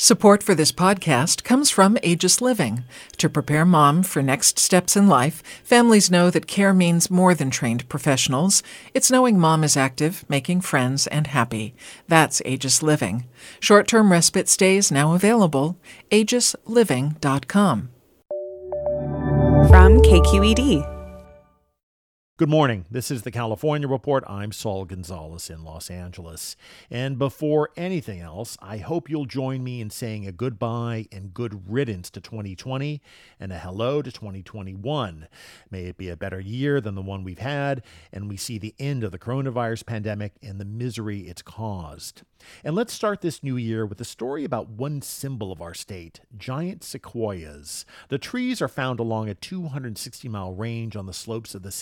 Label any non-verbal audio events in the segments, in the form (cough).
Support for this podcast comes from Aegis Living. To prepare mom for next steps in life, families know that care means more than trained professionals. It's knowing mom is active, making friends, and happy. That's Aegis Living. Short term respite stays now available. AegisLiving.com. From KQED. Good morning. This is the California Report. I'm Saul Gonzalez in Los Angeles. And before anything else, I hope you'll join me in saying a goodbye and good riddance to 2020 and a hello to 2021. May it be a better year than the one we've had, and we see the end of the coronavirus pandemic and the misery it's caused. And let's start this new year with a story about one symbol of our state giant sequoias. The trees are found along a 260 mile range on the slopes of the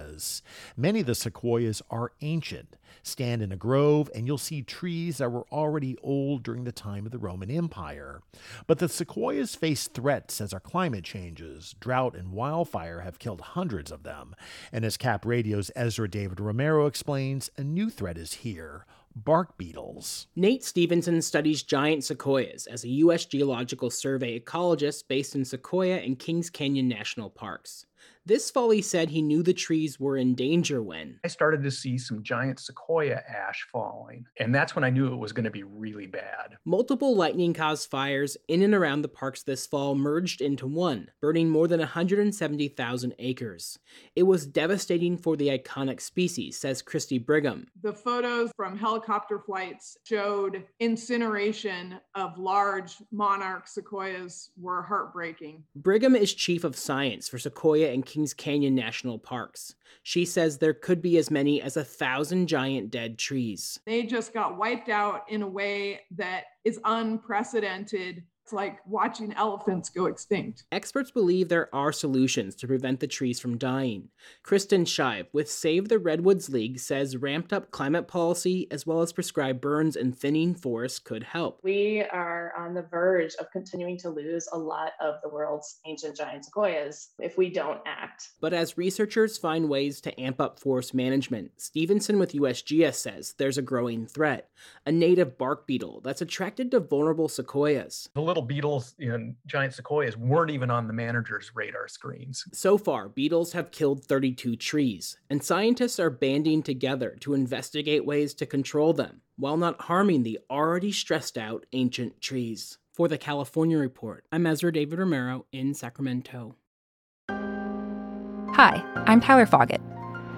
Sierras. Many of the sequoias are ancient. Stand in a grove, and you'll see trees that were already old during the time of the Roman Empire. But the sequoias face threats as our climate changes. Drought and wildfire have killed hundreds of them. And as Cap Radio's Ezra David Romero explains, a new threat is here bark beetles. Nate Stephenson studies giant sequoias as a U.S. Geological Survey ecologist based in Sequoia and Kings Canyon National Parks. This fall, he said he knew the trees were in danger when I started to see some giant sequoia ash falling, and that's when I knew it was going to be really bad. multiple lightning caused fires in and around the parks this fall merged into one, burning more than 170,000 acres. It was devastating for the iconic species, says Christy Brigham. The photos from helicopter flights showed incineration of large monarch sequoias were heartbreaking. Brigham is chief of science for Sequoia and Kings Canyon National Parks. She says there could be as many as a thousand giant dead trees. They just got wiped out in a way that is unprecedented. It's like watching elephants go extinct. Experts believe there are solutions to prevent the trees from dying. Kristen Shive with Save the Redwoods League says ramped up climate policy as well as prescribed burns and thinning forests could help. We are on the verge of continuing to lose a lot of the world's ancient giant sequoias if we don't act. But as researchers find ways to amp up forest management, Stephenson with USGS says there's a growing threat a native bark beetle that's attracted to vulnerable sequoias. The little beetles and giant sequoias weren't even on the manager's radar screens. So far, beetles have killed 32 trees, and scientists are banding together to investigate ways to control them while not harming the already stressed out ancient trees. For the California Report, I'm Ezra David Romero in Sacramento. Hi, I'm Tyler Foggatt.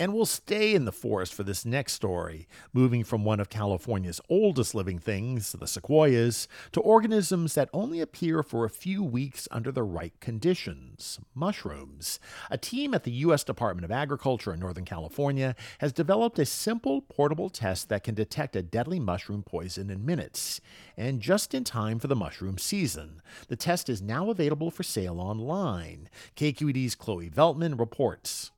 And we'll stay in the forest for this next story, moving from one of California's oldest living things, the sequoias, to organisms that only appear for a few weeks under the right conditions mushrooms. A team at the U.S. Department of Agriculture in Northern California has developed a simple portable test that can detect a deadly mushroom poison in minutes, and just in time for the mushroom season. The test is now available for sale online. KQED's Chloe Veltman reports.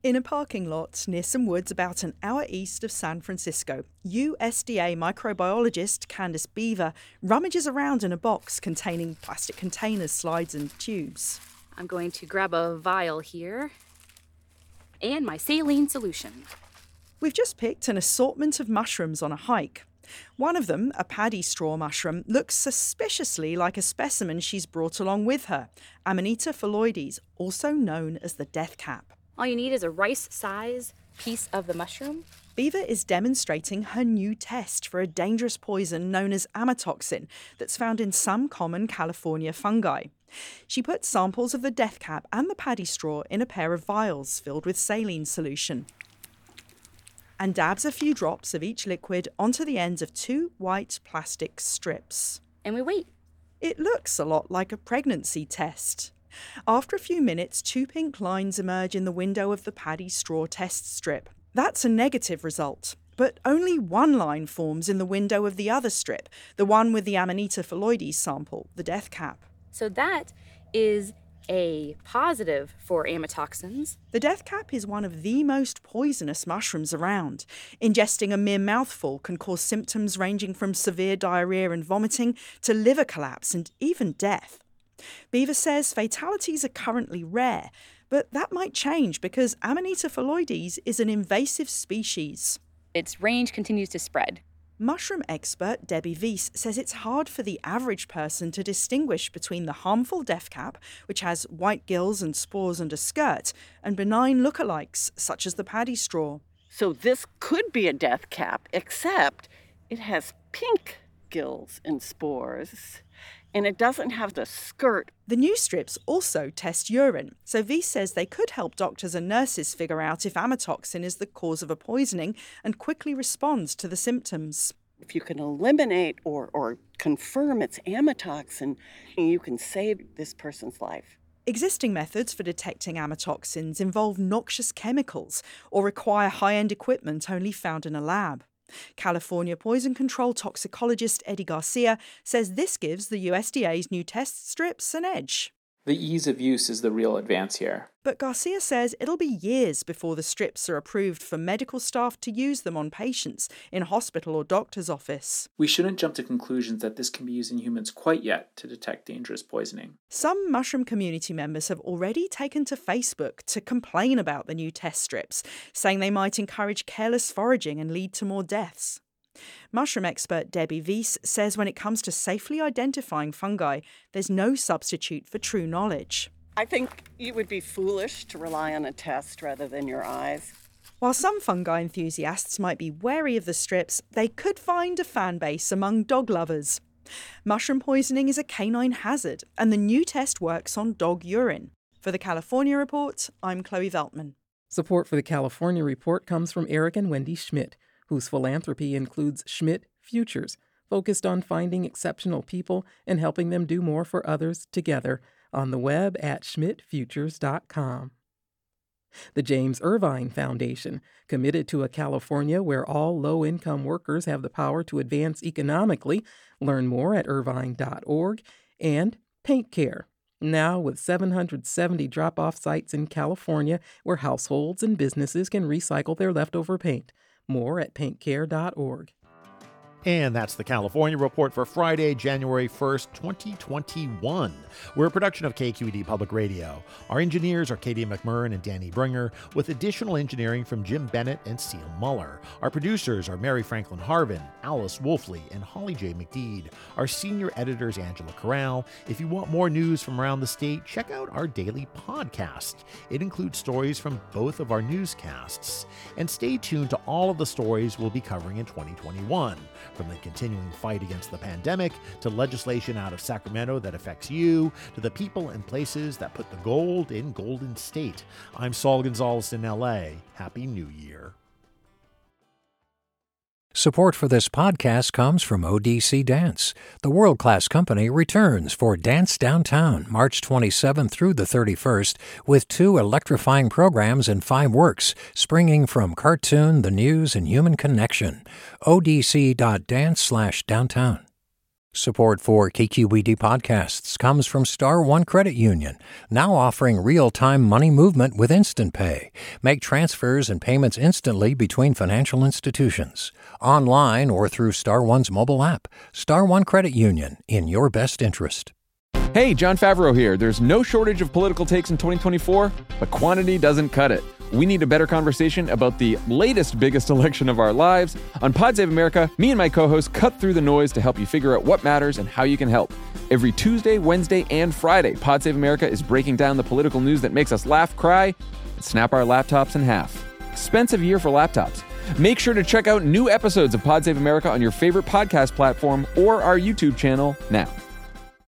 In a parking lot near some woods about an hour east of San Francisco, USDA microbiologist Candace Bever rummages around in a box containing plastic containers, slides, and tubes. I'm going to grab a vial here and my saline solution. We've just picked an assortment of mushrooms on a hike. One of them, a paddy straw mushroom, looks suspiciously like a specimen she's brought along with her, Amanita phalloides, also known as the death cap. All you need is a rice size piece of the mushroom. Bever is demonstrating her new test for a dangerous poison known as amatoxin that's found in some common California fungi. She puts samples of the death cap and the paddy straw in a pair of vials filled with saline solution and dabs a few drops of each liquid onto the ends of two white plastic strips. And we wait. It looks a lot like a pregnancy test. After a few minutes, two pink lines emerge in the window of the paddy straw test strip. That's a negative result. But only one line forms in the window of the other strip, the one with the Amanita phalloides sample, the death cap. So that is a positive for amatoxins. The death cap is one of the most poisonous mushrooms around. Ingesting a mere mouthful can cause symptoms ranging from severe diarrhea and vomiting to liver collapse and even death. Bever says fatalities are currently rare, but that might change because Amanita phalloides is an invasive species. Its range continues to spread. Mushroom expert Debbie Viess says it's hard for the average person to distinguish between the harmful death cap, which has white gills and spores and a skirt, and benign lookalikes, such as the paddy straw. So this could be a death cap, except it has pink gills and spores and it doesn't have the skirt. The new strips also test urine, so Viess says they could help doctors and nurses figure out if amatoxin is the cause of a poisoning and quickly respond to the symptoms. If you can eliminate or, or confirm it's amatoxin, you can save this person's life. Existing methods for detecting amatoxins involve noxious chemicals or require high end equipment only found in a lab. California poison control toxicologist Eddie Garcia says this gives the USDA's new test strips an edge. The ease of use is the real advance here. But Garcia says it'll be years before the strips are approved for medical staff to use them on patients in hospital or doctor's office. We shouldn't jump to conclusions that this can be used in humans quite yet to detect dangerous poisoning. Some mushroom community members have already taken to Facebook to complain about the new test strips, saying they might encourage careless foraging and lead to more deaths. Mushroom expert Debbie Viess says when it comes to safely identifying fungi, there's no substitute for true knowledge. I think you would be foolish to rely on a test rather than your eyes. While some fungi enthusiasts might be wary of the strips, they could find a fan base among dog lovers. Mushroom poisoning is a canine hazard, and the new test works on dog urine. For the California Report, I'm Chloe Veltman. Support for the California Report comes from Eric and Wendy Schmidt whose philanthropy includes Schmidt Futures, focused on finding exceptional people and helping them do more for others together on the web at schmidtfutures.com. The James Irvine Foundation, committed to a California where all low income workers have the power to advance economically. Learn more at irvine.org. And Paint Care, now with 770 drop off sites in California where households and businesses can recycle their leftover paint. More at paintcare.org. And that's the California Report for Friday, January 1st, 2021. We're a production of KQED Public Radio. Our engineers are Katie McMurran and Danny Bringer, with additional engineering from Jim Bennett and Seal Muller. Our producers are Mary Franklin Harvin, Alice Woelfle, and Holly J. McDede. Our senior editor is Angela Corral. If you want more news from around the state, check out our daily podcast. It includes stories from both of our newscasts. And stay tuned to all of the stories we'll be covering in 2021 from the continuing fight against the pandemic to legislation out of Sacramento that affects you to the people and places that put the gold in Golden State. I'm Saul Gonzalez in LA. Happy New Year. Support for this podcast comes from ODC Dance. The world class company returns for Dance Downtown March 27 through the 31st with two electrifying programs and five works, springing from cartoon, the news, and human connection. ODC.dance slash downtown. Support for KQED podcasts comes from Star One Credit Union, now offering real-time money movement with Instant Pay. Make transfers and payments instantly between financial institutions, online or through Star One's mobile app. Star One Credit Union, in your best interest. Hey, Jon Favreau here. There's no shortage of political takes in 2024, but quantity doesn't cut it. We need a better conversation about the latest biggest (laughs) election of our lives. On Pod Save America, me and my co hosts cut through the noise to help you figure out what matters and how you can help. Every Tuesday, Wednesday, and Friday, Pod Save America is breaking down the political news that makes us laugh, cry, and snap our laptops in half. Expensive year for laptops. Make sure to check out new episodes of Pod Save America on your favorite podcast platform or our YouTube channel now.